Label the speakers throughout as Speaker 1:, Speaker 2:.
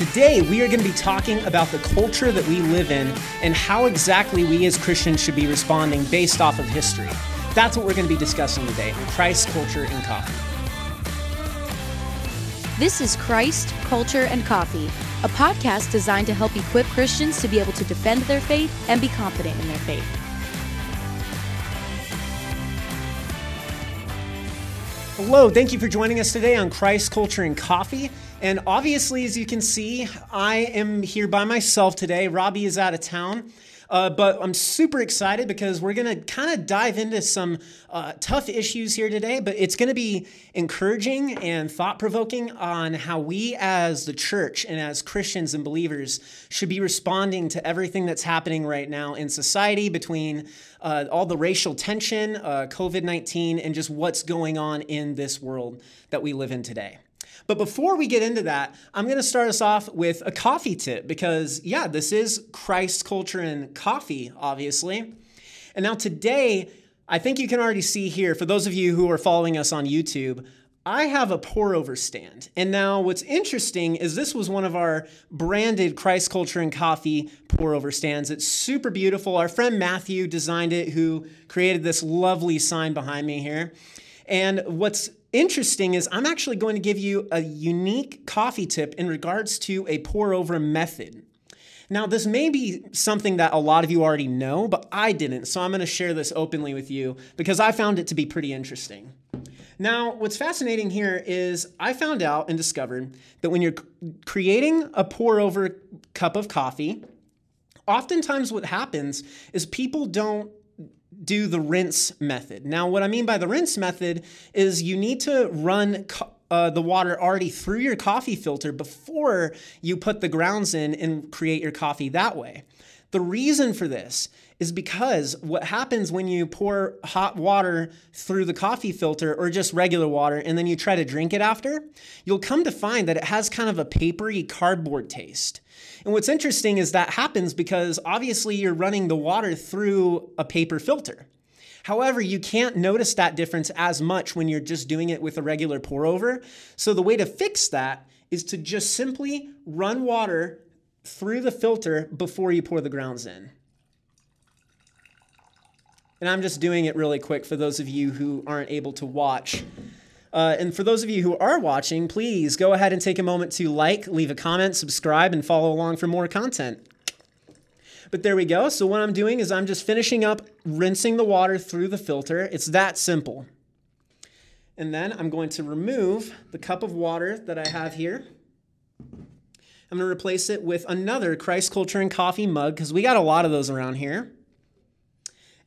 Speaker 1: Today, we are going to be talking about the culture that we live in and how exactly we as Christians should be responding based off of history. That's what we're going to be discussing today on Christ, Culture, and Coffee.
Speaker 2: This is Christ, Culture, and Coffee, a podcast designed to help equip Christians to be able to defend their faith and be confident in their faith.
Speaker 1: Hello, thank you for joining us today on Christ, Culture, and Coffee. And obviously, as you can see, I am here by myself today. Robbie is out of town. Uh, but I'm super excited because we're going to kind of dive into some uh, tough issues here today, but it's going to be encouraging and thought provoking on how we as the church and as Christians and believers should be responding to everything that's happening right now in society between uh, all the racial tension, uh, COVID 19, and just what's going on in this world that we live in today. But before we get into that, I'm going to start us off with a coffee tip because, yeah, this is Christ culture and coffee, obviously. And now today, I think you can already see here, for those of you who are following us on YouTube, I have a pour over stand. And now what's interesting is this was one of our branded Christ Culture and Coffee pour over stands. It's super beautiful. Our friend Matthew designed it, who created this lovely sign behind me here. And what's interesting is I'm actually going to give you a unique coffee tip in regards to a pour over method. Now, this may be something that a lot of you already know, but I didn't, so I'm going to share this openly with you because I found it to be pretty interesting. Now, what's fascinating here is I found out and discovered that when you're creating a pour over cup of coffee, oftentimes what happens is people don't do the rinse method. Now, what I mean by the rinse method is you need to run co- uh, the water already through your coffee filter before you put the grounds in and create your coffee that way. The reason for this is because what happens when you pour hot water through the coffee filter or just regular water and then you try to drink it after, you'll come to find that it has kind of a papery cardboard taste. And what's interesting is that happens because obviously you're running the water through a paper filter. However, you can't notice that difference as much when you're just doing it with a regular pour over. So the way to fix that is to just simply run water through the filter before you pour the grounds in. And I'm just doing it really quick for those of you who aren't able to watch. Uh, and for those of you who are watching, please go ahead and take a moment to like, leave a comment, subscribe, and follow along for more content. But there we go. So, what I'm doing is I'm just finishing up rinsing the water through the filter. It's that simple. And then I'm going to remove the cup of water that I have here. I'm going to replace it with another Christ Culture and Coffee mug because we got a lot of those around here.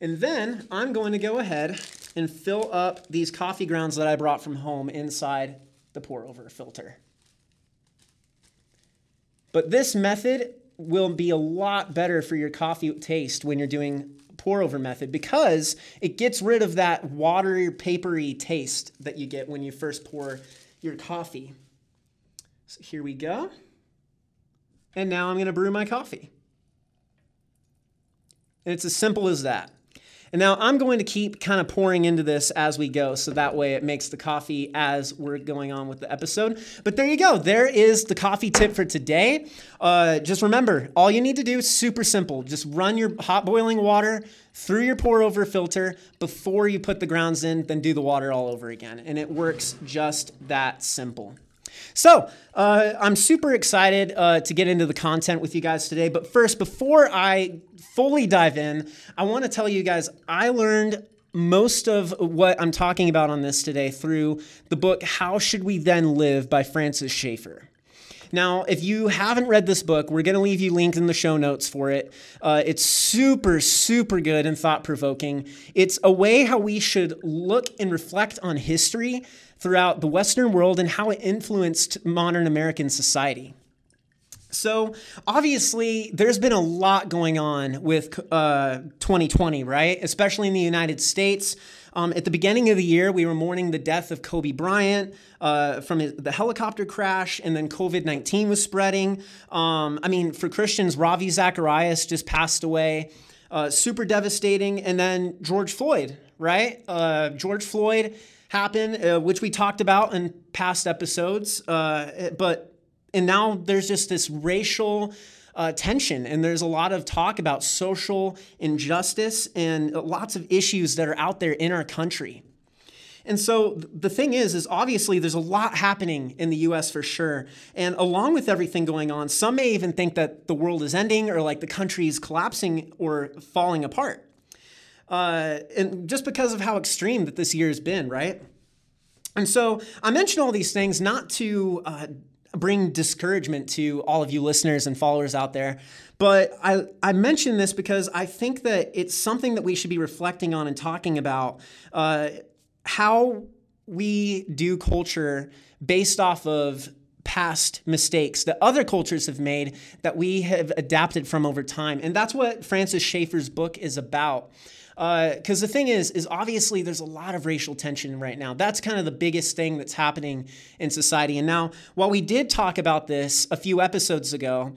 Speaker 1: And then I'm going to go ahead and fill up these coffee grounds that I brought from home inside the pour over filter. But this method will be a lot better for your coffee taste when you're doing pour over method because it gets rid of that watery, papery taste that you get when you first pour your coffee. So here we go. And now I'm going to brew my coffee. And it's as simple as that. And now I'm going to keep kind of pouring into this as we go, so that way it makes the coffee as we're going on with the episode. But there you go. There is the coffee tip for today. Uh, just remember, all you need to do is super simple. Just run your hot boiling water through your pour over filter before you put the grounds in, then do the water all over again. And it works just that simple. So, uh, I'm super excited uh, to get into the content with you guys today. But first, before I fully dive in, I want to tell you guys I learned most of what I'm talking about on this today through the book How Should We Then Live by Francis Schaeffer. Now, if you haven't read this book, we're going to leave you linked in the show notes for it. Uh, it's super, super good and thought provoking. It's a way how we should look and reflect on history throughout the Western world and how it influenced modern American society. So, obviously, there's been a lot going on with uh, 2020, right? Especially in the United States. Um, at the beginning of the year, we were mourning the death of Kobe Bryant uh, from the helicopter crash, and then COVID 19 was spreading. Um, I mean, for Christians, Ravi Zacharias just passed away. Uh, super devastating. And then George Floyd, right? Uh, George Floyd happened, uh, which we talked about in past episodes. Uh, but And now there's just this racial uh, tension, and there's a lot of talk about social injustice and lots of issues that are out there in our country. And so the thing is, is obviously there's a lot happening in the U.S. for sure. And along with everything going on, some may even think that the world is ending or like the country is collapsing or falling apart. Uh, and just because of how extreme that this year has been, right? And so I mention all these things not to uh, bring discouragement to all of you listeners and followers out there, but I, I mention this because I think that it's something that we should be reflecting on and talking about uh, how we do culture based off of past mistakes that other cultures have made that we have adapted from over time. And that's what Francis Schaeffer's book is about because uh, the thing is is obviously there's a lot of racial tension right now. That's kind of the biggest thing that's happening in society. And now while we did talk about this a few episodes ago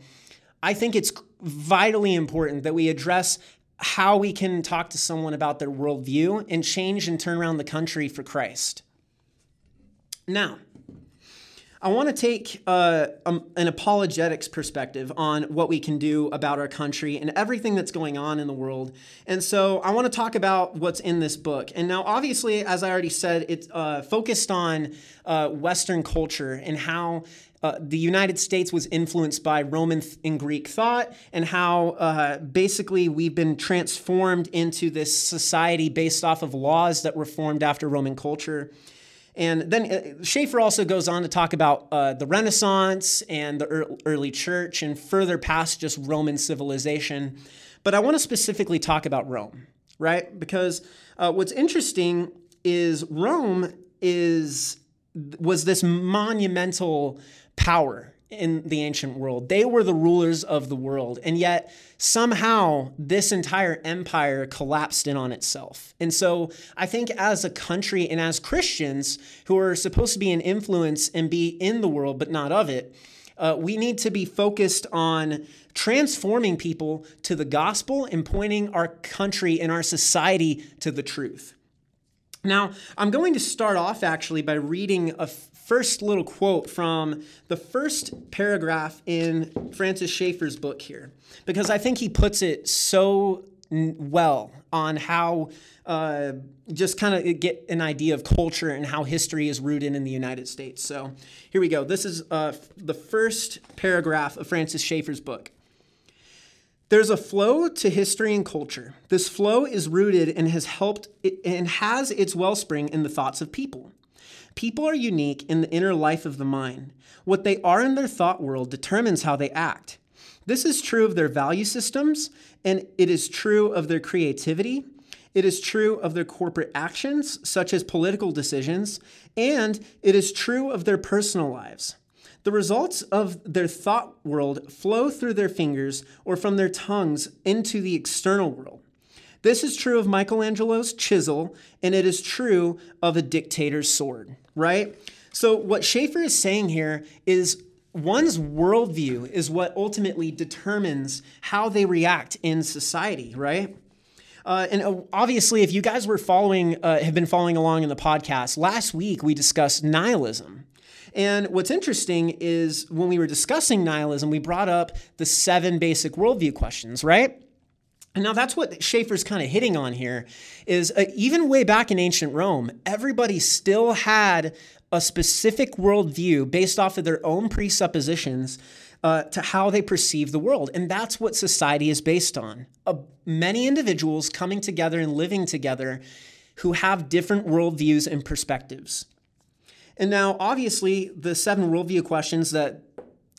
Speaker 1: i think it's vitally important that we address how we can talk to someone about their worldview and change and turn around the country for christ. Now I want to take uh, um, an apologetics perspective on what we can do about our country and everything that's going on in the world. And so I want to talk about what's in this book. And now, obviously, as I already said, it's uh, focused on uh, Western culture and how uh, the United States was influenced by Roman th- and Greek thought, and how uh, basically we've been transformed into this society based off of laws that were formed after Roman culture. And then uh, Schaeffer also goes on to talk about uh, the Renaissance and the early church and further past just Roman civilization. But I want to specifically talk about Rome, right? Because uh, what's interesting is Rome is was this monumental power in the ancient world. They were the rulers of the world. And yet, somehow, this entire empire collapsed in on itself. And so, I think as a country and as Christians who are supposed to be an influence and be in the world, but not of it, uh, we need to be focused on transforming people to the gospel and pointing our country and our society to the truth. Now, I'm going to start off actually by reading a first little quote from the first paragraph in Francis Schaeffer's book here, because I think he puts it so well on how uh, just kind of get an idea of culture and how history is rooted in the United States. So here we go. This is uh, the first paragraph of Francis Schaeffer's book. There's a flow to history and culture. This flow is rooted and has helped and has its wellspring in the thoughts of people. People are unique in the inner life of the mind. What they are in their thought world determines how they act. This is true of their value systems, and it is true of their creativity. It is true of their corporate actions, such as political decisions, and it is true of their personal lives. The results of their thought world flow through their fingers or from their tongues into the external world. This is true of Michelangelo's chisel, and it is true of a dictator's sword, right? So, what Schaeffer is saying here is one's worldview is what ultimately determines how they react in society, right? Uh, and uh, obviously, if you guys were following, uh, have been following along in the podcast, last week we discussed nihilism. And what's interesting is when we were discussing nihilism, we brought up the seven basic worldview questions, right? And now that's what Schaeffer's kind of hitting on here is uh, even way back in ancient Rome, everybody still had a specific worldview based off of their own presuppositions uh, to how they perceive the world. And that's what society is based on. Uh, many individuals coming together and living together who have different worldviews and perspectives. And now, obviously, the seven worldview questions that,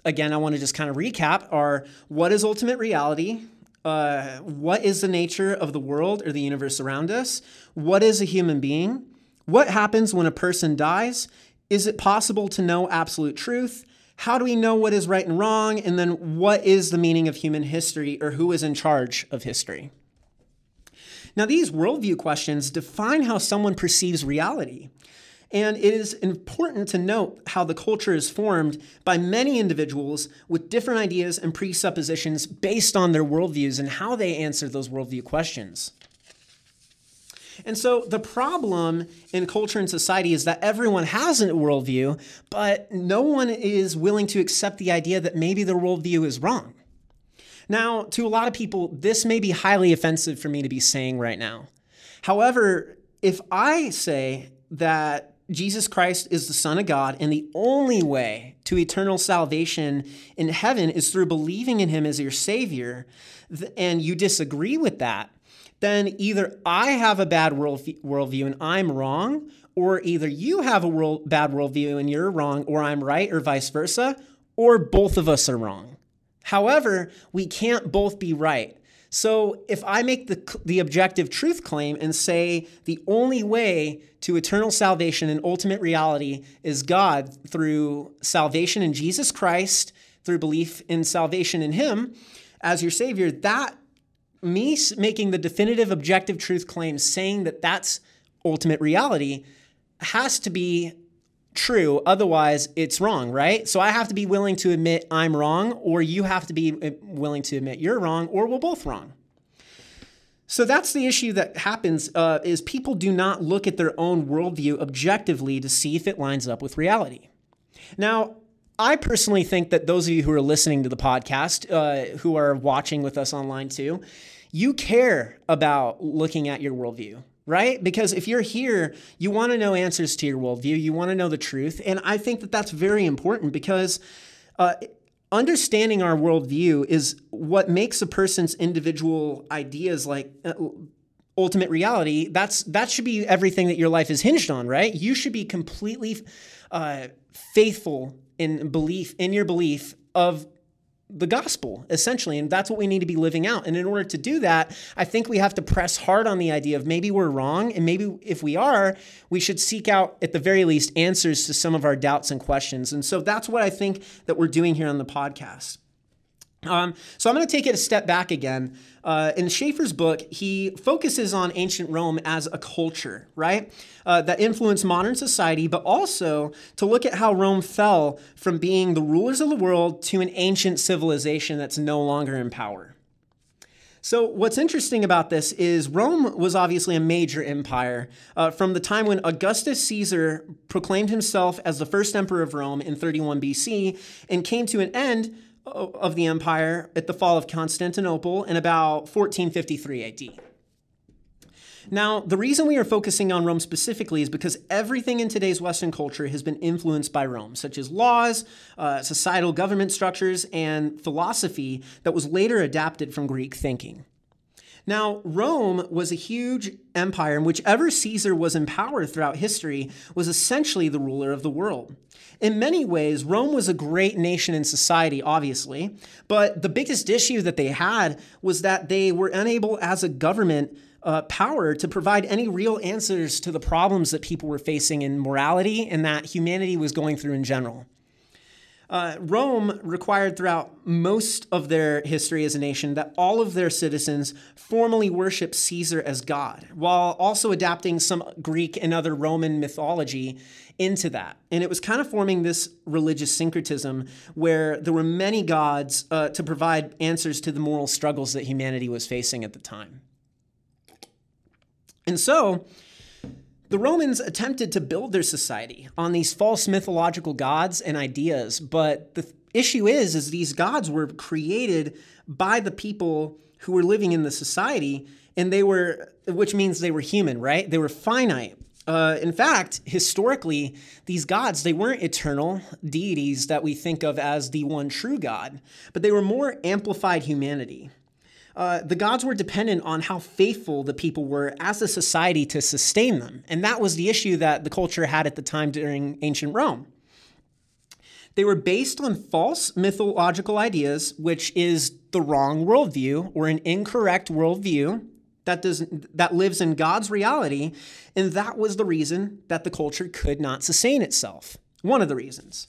Speaker 1: again, I want to just kind of recap are what is ultimate reality? Uh, what is the nature of the world or the universe around us? What is a human being? What happens when a person dies? Is it possible to know absolute truth? How do we know what is right and wrong? And then what is the meaning of human history or who is in charge of history? Now, these worldview questions define how someone perceives reality. And it is important to note how the culture is formed by many individuals with different ideas and presuppositions based on their worldviews and how they answer those worldview questions. And so the problem in culture and society is that everyone has a worldview, but no one is willing to accept the idea that maybe their worldview is wrong. Now, to a lot of people, this may be highly offensive for me to be saying right now. However, if I say that Jesus Christ is the Son of God, and the only way to eternal salvation in heaven is through believing in Him as your Savior, and you disagree with that, then either I have a bad worldview and I'm wrong, or either you have a world, bad worldview and you're wrong, or I'm right, or vice versa, or both of us are wrong. However, we can't both be right. So if I make the, the objective truth claim and say the only way to eternal salvation and ultimate reality is God through salvation in Jesus Christ, through belief in salvation in Him as your Savior, that me making the definitive objective truth claim saying that that's ultimate reality has to be true otherwise it's wrong right? So i have to be willing to admit i'm wrong or you have to be uh, willing to admit you're wrong or we're both wrong. So that's the issue that happens uh, is people do not look at their own worldview objectively to see if it lines up with reality. Now I personally think that those of you who are listening to the podcast, uh, who are watching with us online too, you care about looking at your worldview, right? Because if you're here, you want to know answers to your worldview, you want to know the truth. And I think that that's very important because uh, understanding our worldview is what makes a person's individual ideas like. Uh, ultimate reality that's that should be everything that your life is hinged on right you should be completely uh, faithful in belief in your belief of the gospel essentially and that's what we need to be living out. And in order to do that i think we have to press hard on the idea of maybe we're wrong and maybe if we are we should seek out at the very least answers to some of our doubts and questions. And so that's what i think that we're doing here on the podcast um, so I'm going to take it a step back again. Uh, in Schaeffer's book, he focuses on ancient Rome as a culture, right, uh, that influenced modern society, but also to look at how Rome fell from being the rulers of the world to an ancient civilization that's no longer in power. So, what's interesting about this is Rome was obviously a major empire uh, from the time when Augustus Caesar proclaimed himself as the first emperor of Rome in 31 BC and came to an end of the empire at the fall of Constantinople in about 1453 AD. Now, the reason we are focusing on Rome specifically is because everything in today's Western culture has been influenced by Rome, such as laws, uh, societal government structures, and philosophy that was later adapted from Greek thinking. Now, Rome was a huge empire, and whichever Caesar was in power throughout history was essentially the ruler of the world. In many ways, Rome was a great nation in society, obviously, but the biggest issue that they had was that they were unable as a government uh, power to provide any real answers to the problems that people were facing in morality and that humanity was going through in general. Uh, Rome required throughout most of their history as a nation that all of their citizens formally worship Caesar as God, while also adapting some Greek and other Roman mythology into that. And it was kind of forming this religious syncretism where there were many gods uh, to provide answers to the moral struggles that humanity was facing at the time. And so, the Romans attempted to build their society on these false mythological gods and ideas, but the issue is is these gods were created by the people who were living in the society and they were which means they were human, right? They were finite. Uh, in fact, historically, these gods, they weren't eternal deities that we think of as the one true God, but they were more amplified humanity uh, the gods were dependent on how faithful the people were as a society to sustain them. And that was the issue that the culture had at the time during ancient Rome. They were based on false mythological ideas, which is the wrong worldview or an incorrect worldview that does that lives in God's reality, and that was the reason that the culture could not sustain itself. One of the reasons.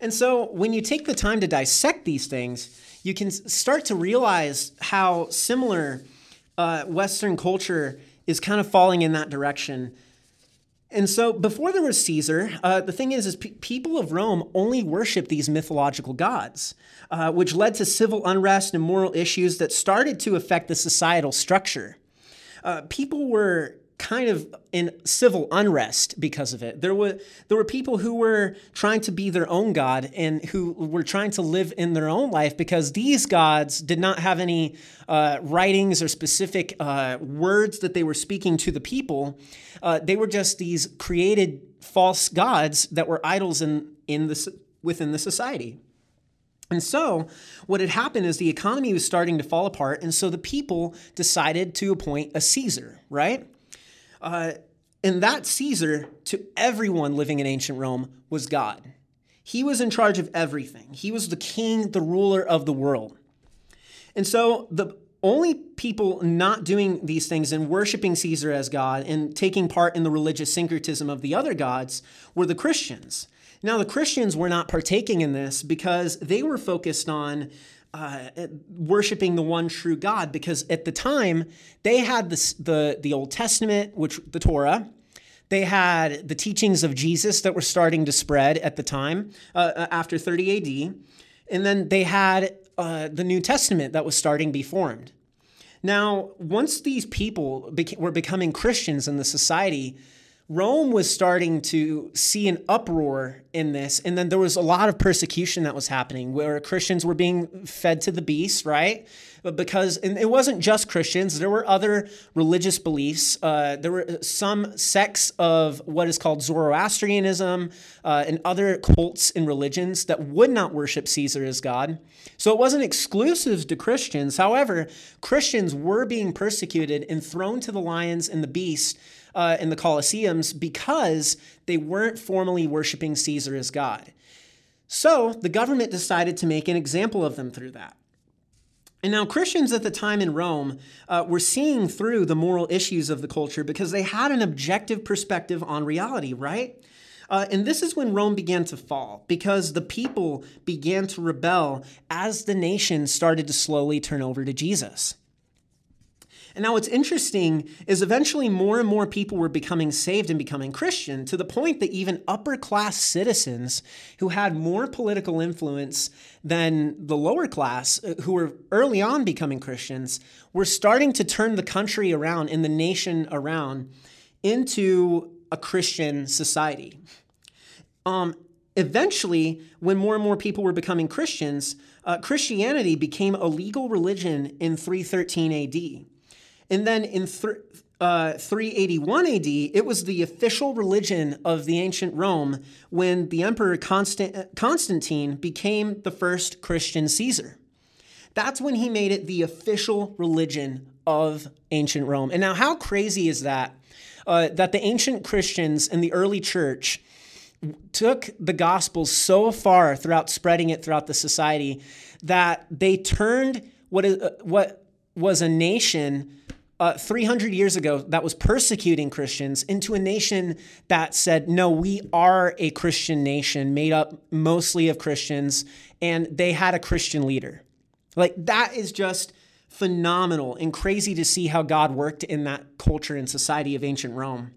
Speaker 1: And so when you take the time to dissect these things, you can start to realize how similar uh, Western culture is kind of falling in that direction. And so, before there was Caesar, uh, the thing is, is pe- people of Rome only worshiped these mythological gods, uh, which led to civil unrest and moral issues that started to affect the societal structure. Uh, people were kind of in civil unrest because of it. There were there were people who were trying to be their own god and who were trying to live in their own life because these gods did not have any uh, writings or specific uh, words that they were speaking to the people. Uh, they were just these created false gods that were idols in in the within the society. And so, what had happened is the economy was starting to fall apart, and so the people decided to appoint a Caesar, right? Uh, and that Caesar, to everyone living in ancient Rome, was God. He was in charge of everything, he was the king, the ruler of the world. And so, the only people not doing these things and worshiping Caesar as God and taking part in the religious syncretism of the other gods were the Christians. Now, the Christians were not partaking in this because they were focused on uh, worshiping the one true God. Because at the time, they had the, the, the Old Testament, which the Torah, they had the teachings of Jesus that were starting to spread at the time uh, uh after 30 AD. And then they had uh, the New Testament that was starting to be formed. Now, once these people beca- were becoming Christians in the society, Rome was starting to see an uproar in this. And then there was a lot of persecution that was happening where Christians were being fed to the beast, right? But because, and it wasn't just Christians, there were other religious beliefs. Uh, there were some sects of what is called Zoroastrianism uh, and other cults and religions that would not worship Caesar as God. So it wasn't exclusive to Christians. However, Christians were being persecuted and thrown to the lions and the beast uh, in the Colosseums because they weren't formally worshiping Caesar as God. So the government decided to make an example of them through that. And now, Christians at the time in Rome uh, were seeing through the moral issues of the culture because they had an objective perspective on reality, right? Uh, and this is when Rome began to fall because the people began to rebel as the nation started to slowly turn over to Jesus. And now what's interesting is eventually more and more people were becoming saved and becoming Christian to the point that even upper class citizens who had more political influence than the lower class, uh, who were early on becoming Christians, were starting to turn the country around and the nation around into a Christian society. Um, eventually, when more and more people were becoming Christians, uh, Christianity became a legal religion in 313 AD. And then in th- uh, 381 AD, it was the official religion of the ancient Rome when the Emperor Constant- Constantine became the first Christian Caesar. That's when he made it the official religion of ancient Rome. And now, how crazy is that? Uh, that the ancient Christians in the early church took the gospel so far throughout spreading it throughout the society that they turned what, is, uh, what was a nation uh, 300 years ago that was persecuting Christians into a nation that said, no, we are a Christian nation made up mostly of Christians, and they had a Christian leader. Like, that is just phenomenal and crazy to see how God worked in that culture and society of ancient Rome.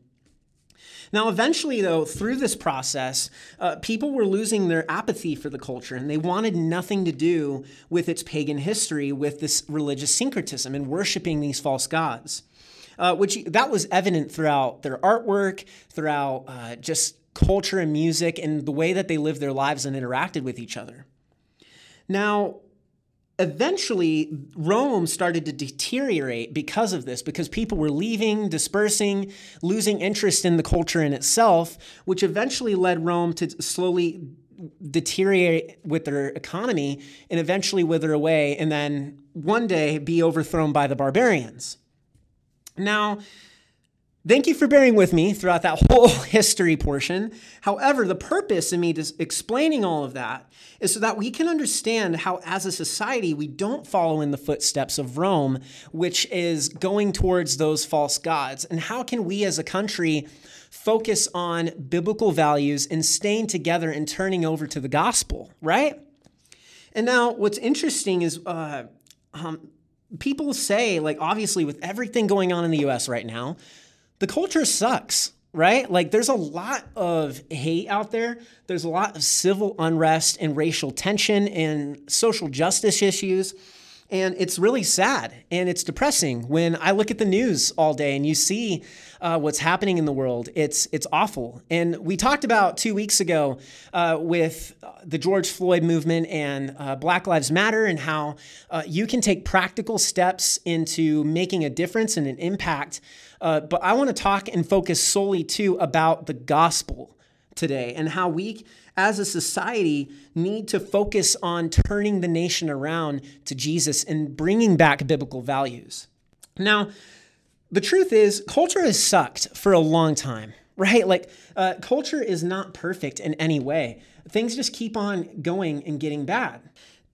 Speaker 1: Now, eventually, though, through this process, uh, people were losing their apathy for the culture and they wanted nothing to do with its pagan history, with this religious syncretism and worshiping these false gods. Uh, which that was evident throughout their artwork, throughout uh, just culture and music, and the way that they lived their lives and interacted with each other. Now, eventually Rome started to deteriorate because of this, because people were leaving, dispersing, losing interest in the culture in itself, which eventually led Rome to slowly deteriorate with their economy and eventually wither away and then one day be overthrown by the barbarians. Now, Thank you for bearing with me throughout that whole history portion. However, the purpose in me just explaining all of that is so that we can understand how, as a society, we don't follow in the footsteps of Rome, which is going towards those false gods. And how can we as a country focus on biblical values and staying together and turning over to the gospel, right? And now, what's interesting is uh, um, people say, like, obviously, with everything going on in the US right now, the culture sucks, right? Like there's a lot of hate out there. There's a lot of civil unrest and racial tension and social justice issues. And it's really sad and it's depressing when I look at the news all day and you see uh, what's happening in the world. It's it's awful. And we talked about two weeks ago uh, with the George Floyd movement and uh, Black Lives Matter and how uh, you can take practical steps into making a difference and an impact. Uh, but I want to talk and focus solely too about the gospel today and how we as a society need to focus on turning the nation around to Jesus and bringing back biblical values. Now, the truth is, culture has sucked for a long time, right? Like, uh, culture is not perfect in any way. Things just keep on going and getting bad.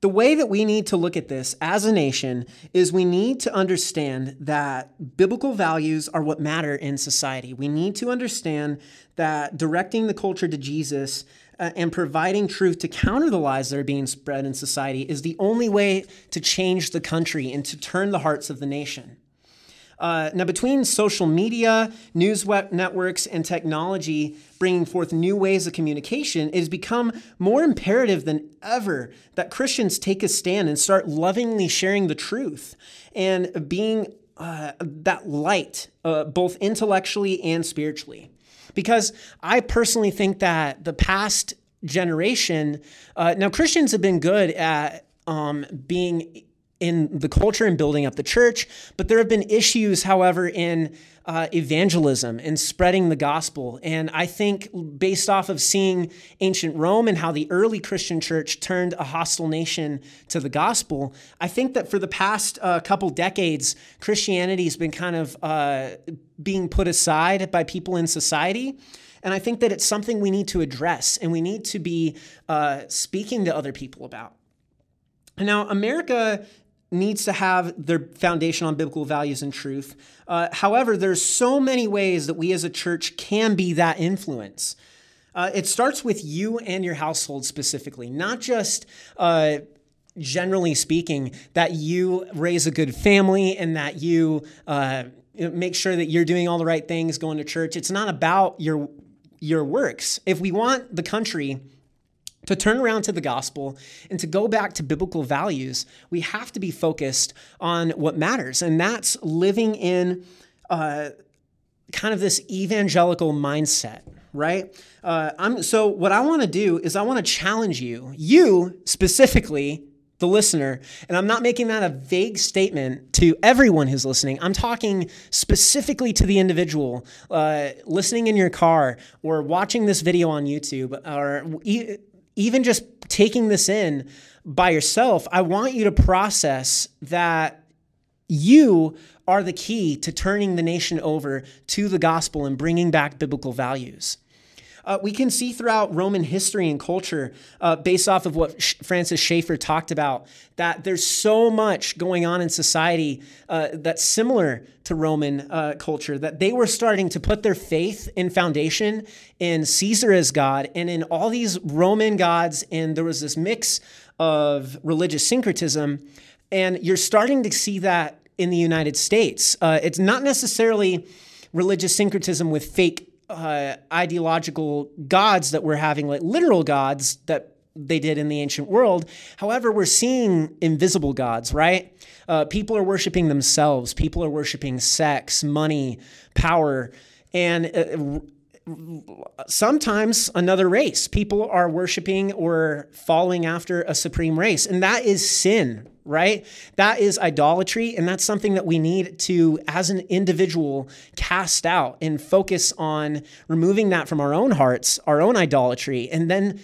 Speaker 1: The way that we need to look at this as a nation is we need to understand that biblical values are what matter in society. We need to understand that directing the culture to Jesus uh, and providing truth to counter the lies that are being spread in society is the only way to change the country and to turn the hearts of the nation. Uh, now, between social media, news networks, and technology bringing forth new ways of communication, it has become more imperative than ever that Christians take a stand and start lovingly sharing the truth and being uh, that light, uh, both intellectually and spiritually. Because I personally think that the past generation, uh, now Christians have been good at um, being in the culture and building up the church. But there have been issues, however, in uh, evangelism and spreading the gospel. And I think, based off of seeing ancient Rome and how the early Christian church turned a hostile nation to the gospel, I think that for the past uh, couple decades, Christianity has been kind of uh, being put aside by people in society. And I think that it's something we need to address and we need to be uh, speaking to other people about. Now, America needs to have their foundation on biblical values and truth. Uh, however, there's so many ways that we as a church can be that influence. Uh, it starts with you and your household specifically, not just uh, generally speaking, that you raise a good family and that you uh, make sure that you're doing all the right things, going to church. It's not about your your works. If we want the country to turn around to the gospel and to go back to biblical values, we have to be focused on what matters. And that's living in uh, kind of this evangelical mindset, right? Uh, I'm, so, what I want to do is I want to challenge you, you specifically, the listener, and I'm not making that a vague statement to everyone who's listening. I'm talking specifically to the individual uh, listening in your car or watching this video on YouTube or even just taking this in by yourself, I want you to process that you are the key to turning the nation over to the gospel and bringing back biblical values. Uh, we can see throughout Roman history and culture, uh, based off of what Sh- Francis Schaeffer talked about, that there's so much going on in society uh, that's similar to Roman uh, culture, that they were starting to put their faith and foundation in Caesar as God and in all these Roman gods. And there was this mix of religious syncretism. And you're starting to see that in the United States. Uh, it's not necessarily religious syncretism with fake uh, ideological gods that we're having, like literal gods that they did in the ancient world. However, we're seeing invisible gods, right? Uh, people are worshiping themselves, people are worshiping sex, money, power, and uh, sometimes another race. People are worshiping or following after a supreme race, and that is sin, right? That is idolatry, and that's something that we need to, as an individual, cast out and focus on removing that from our own hearts, our own idolatry, and then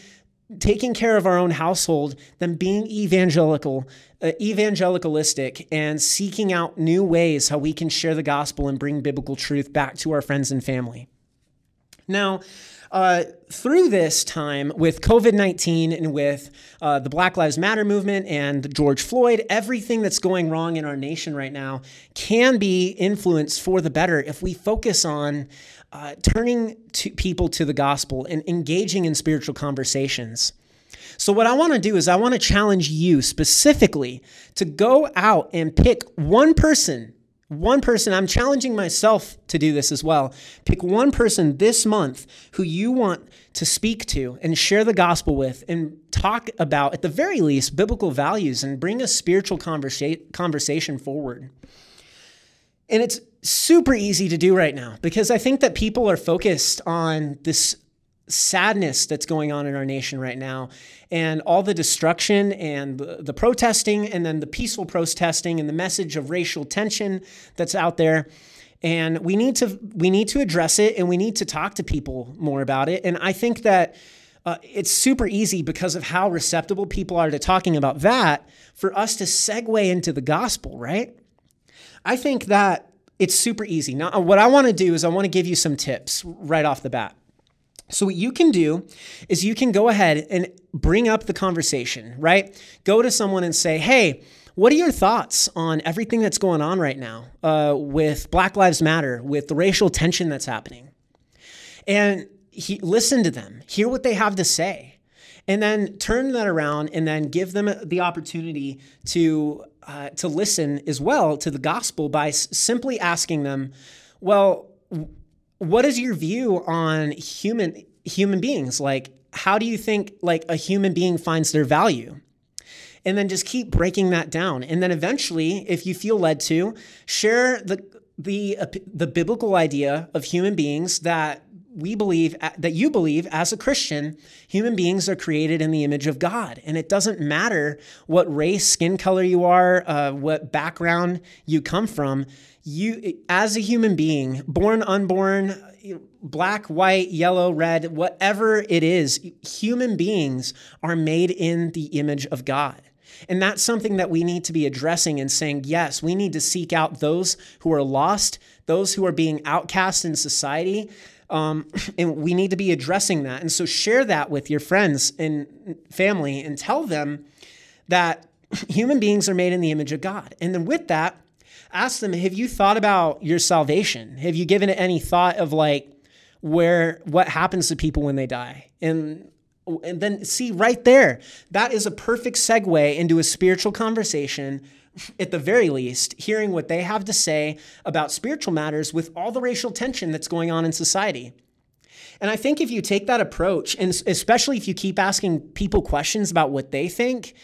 Speaker 1: taking care of our own household, then being evangelical, uh, evangelicalistic, and seeking out new ways how we can share the gospel and bring biblical truth back to our friends and family. Now, uh, through this time with COVID 19 and with uh, the Black Lives Matter movement and George Floyd, everything that's going wrong in our nation right now can be influenced for the better if we focus on uh, turning to people to the gospel and engaging in spiritual conversations. So, what I want to do is, I want to challenge you specifically to go out and pick one person One person, I'm challenging myself to do this as well. Pick one person this month who you want to speak to and share the gospel with and talk about, at the very least, biblical values and bring a spiritual conversa- conversation forward. And it's super easy to do right now because I think that people are focused on this sadness that's going on in our nation right now and all the destruction and the, protesting and then the peaceful protesting and the message of racial tension that's out there. And we need to we need to address it and we need to talk to people more about it. And i think that uh, it's super easy because of how receptible people are to talking about that for us to segue into the gospel right? I think that it's super easy. Now what i want to do is i want to give you some tips right off the bat so, what you can do is you can go ahead and bring up the conversation, right? Go to someone and say, hey, what are your thoughts on everything that's going on right now uh, with Black Lives Matter, with the racial tension that's happening? And he, listen to them, hear what they have to say, and then turn that around and then give them the opportunity to, uh, to listen as well to the gospel by s- simply asking them, well, what is your view on human human beings? Like, how do you think like a human being finds their value? And then just keep breaking that down. And then eventually, if you feel led to, share the the the biblical idea of human beings that we believe that you believe as a Christian, human beings are created in the image of God, and it doesn't matter what race, skin color you are, uh, what background you come from you as a human being, born, unborn, black, white, yellow, red, whatever it is, human beings are made in the image of God. And that's something that we need to be addressing and saying, yes, we need to seek out those who are lost, those who are being outcast in society. Um, and we need to be addressing that. And so share that with your friends and family and tell them that human beings are made in the image of God. And then with that, ask them, have you thought about your salvation? Have you given it any thought of like where what happens to people when they die? And and then see right there, that is a perfect segue into a spiritual conversation at the very least, hearing what they have to say about spiritual matters with all the racial tension that's going on in society. And I think if you take that approach, and especially if you keep asking people questions about what they think,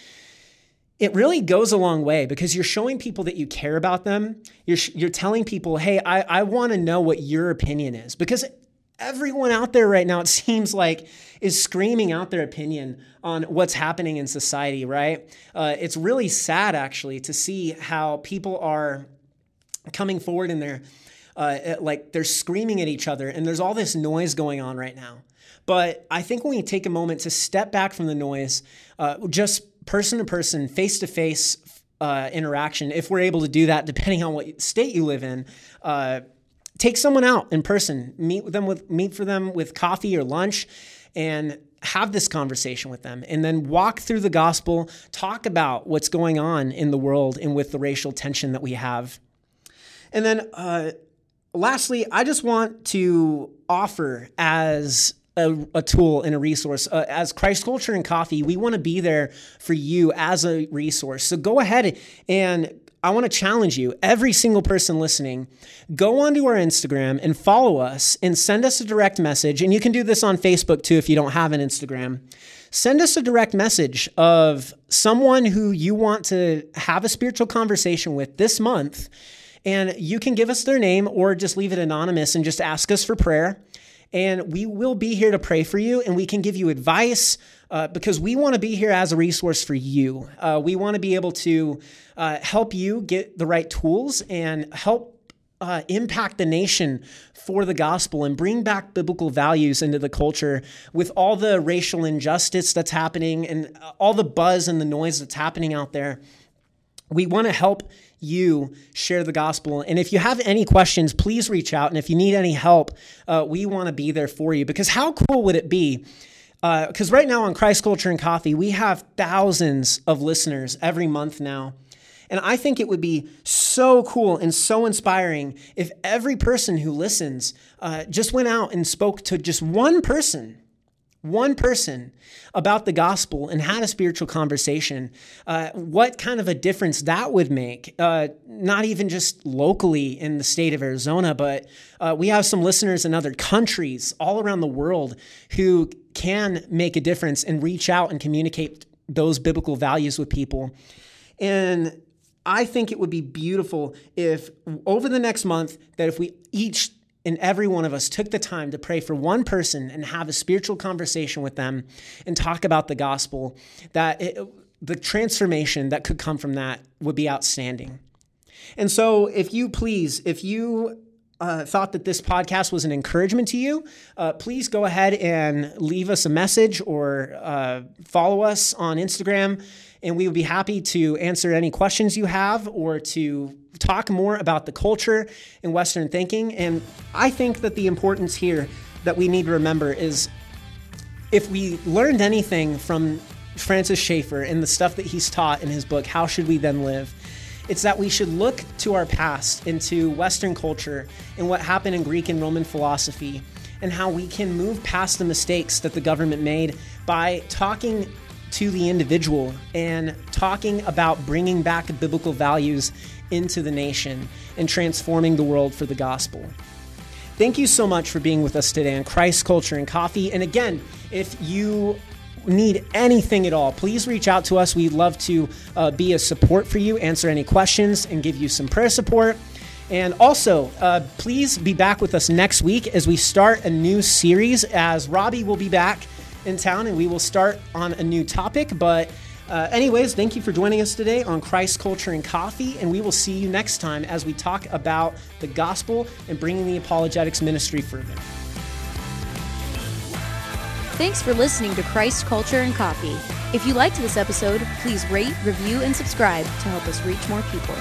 Speaker 1: it really goes a long way because you're showing people that you care about them. You're, you're telling people, hey, I, I want to know what your opinion is. Because everyone out there right now, it seems like, is screaming out their opinion on what's happening in society, right? Uh, it's really sad, actually, to see how people are coming forward and they're uh, like they're screaming at each other, and there's all this noise going on right now. But I think when we take a moment to step back from the noise, uh, just person to person, face to face interaction, if we're able to do that, depending on what state you live in, uh, take someone out in person, meet with them with meet for them with coffee or lunch, and have this conversation with them, and then walk through the gospel, talk about what's going on in the world and with the racial tension that we have, and then. Uh, lastly, I just want to offer as a, a, tool and a resource. Uh, as Christ Culture and Coffee, we want to be there for you as a resource. So go ahead and I want to challenge you, every single person listening, go onto our Instagram and follow us and send us a direct message. And you can do this on Facebook too if you don't have an Instagram. Send us a direct message of someone who you want to have a spiritual conversation with this month. And you can give us their name or just leave it anonymous and just ask us for prayer and we will be here to pray for you and we can give you advice uh, because we want to be here as a resource for you. Uh, we want to be able to uh, help you get the right tools and help uh, impact the nation for the gospel and bring back biblical values into the culture with all the racial injustice that's happening and all the buzz and the noise that's happening out there. We want to help you share the gospel. And if you have any questions, please reach out. And if you need any help, uh, we want to be there for you. Because how cool would it be? Because uh, right now on Christ Culture and Coffee, we have thousands of listeners every month now. And I think it would be so cool and so inspiring if every person who listens uh, just went out and spoke to just one person, one person about the gospel and had a spiritual conversation, uh, what kind of a difference that would make, uh, not even just locally in the state of Arizona, but uh, we have some listeners in other countries all around the world who can make a difference and reach out and communicate those biblical values with people. And I think it would be beautiful if over the next month that if we each and every one of us took the time to pray for one person and have a spiritual conversation with them and talk about the gospel, that it, the transformation that could come from that would be outstanding. And so, if you please, if you uh, thought that this podcast was an encouragement to you, uh, please go ahead and leave us a message or uh, follow us on Instagram. And we would be happy to answer any questions you have or to talk more about the culture in Western thinking. And I think that the importance here that we need to remember is if we learned anything from Francis Schaeffer and the stuff that he's taught in his book, How Should We Then Live? It's that we should look to our past, into Western culture, and what happened in Greek and Roman philosophy, and how we can move past the mistakes that the government made by talking to the individual and talking about bringing back biblical values into the nation and transforming the world for the gospel. Thank you so much for being with us today on Christ Culture and Coffee. And again, if you need anything at all, please reach out to us. We'd love to uh, be a support for you, answer any questions, and give you some prayer support. And also, uh, please be back with us next week as we start a new series. As Robbie will be back in town, and we will start on a new topic. But uh, anyways, thank you for joining us today on Christ Culture and Coffee, and we will see you next time as we talk about the gospel and bringing the apologetics ministry further.
Speaker 2: Thanks for listening to Christ Culture and Coffee. If you liked this episode, please rate, review, and subscribe to help us reach more people.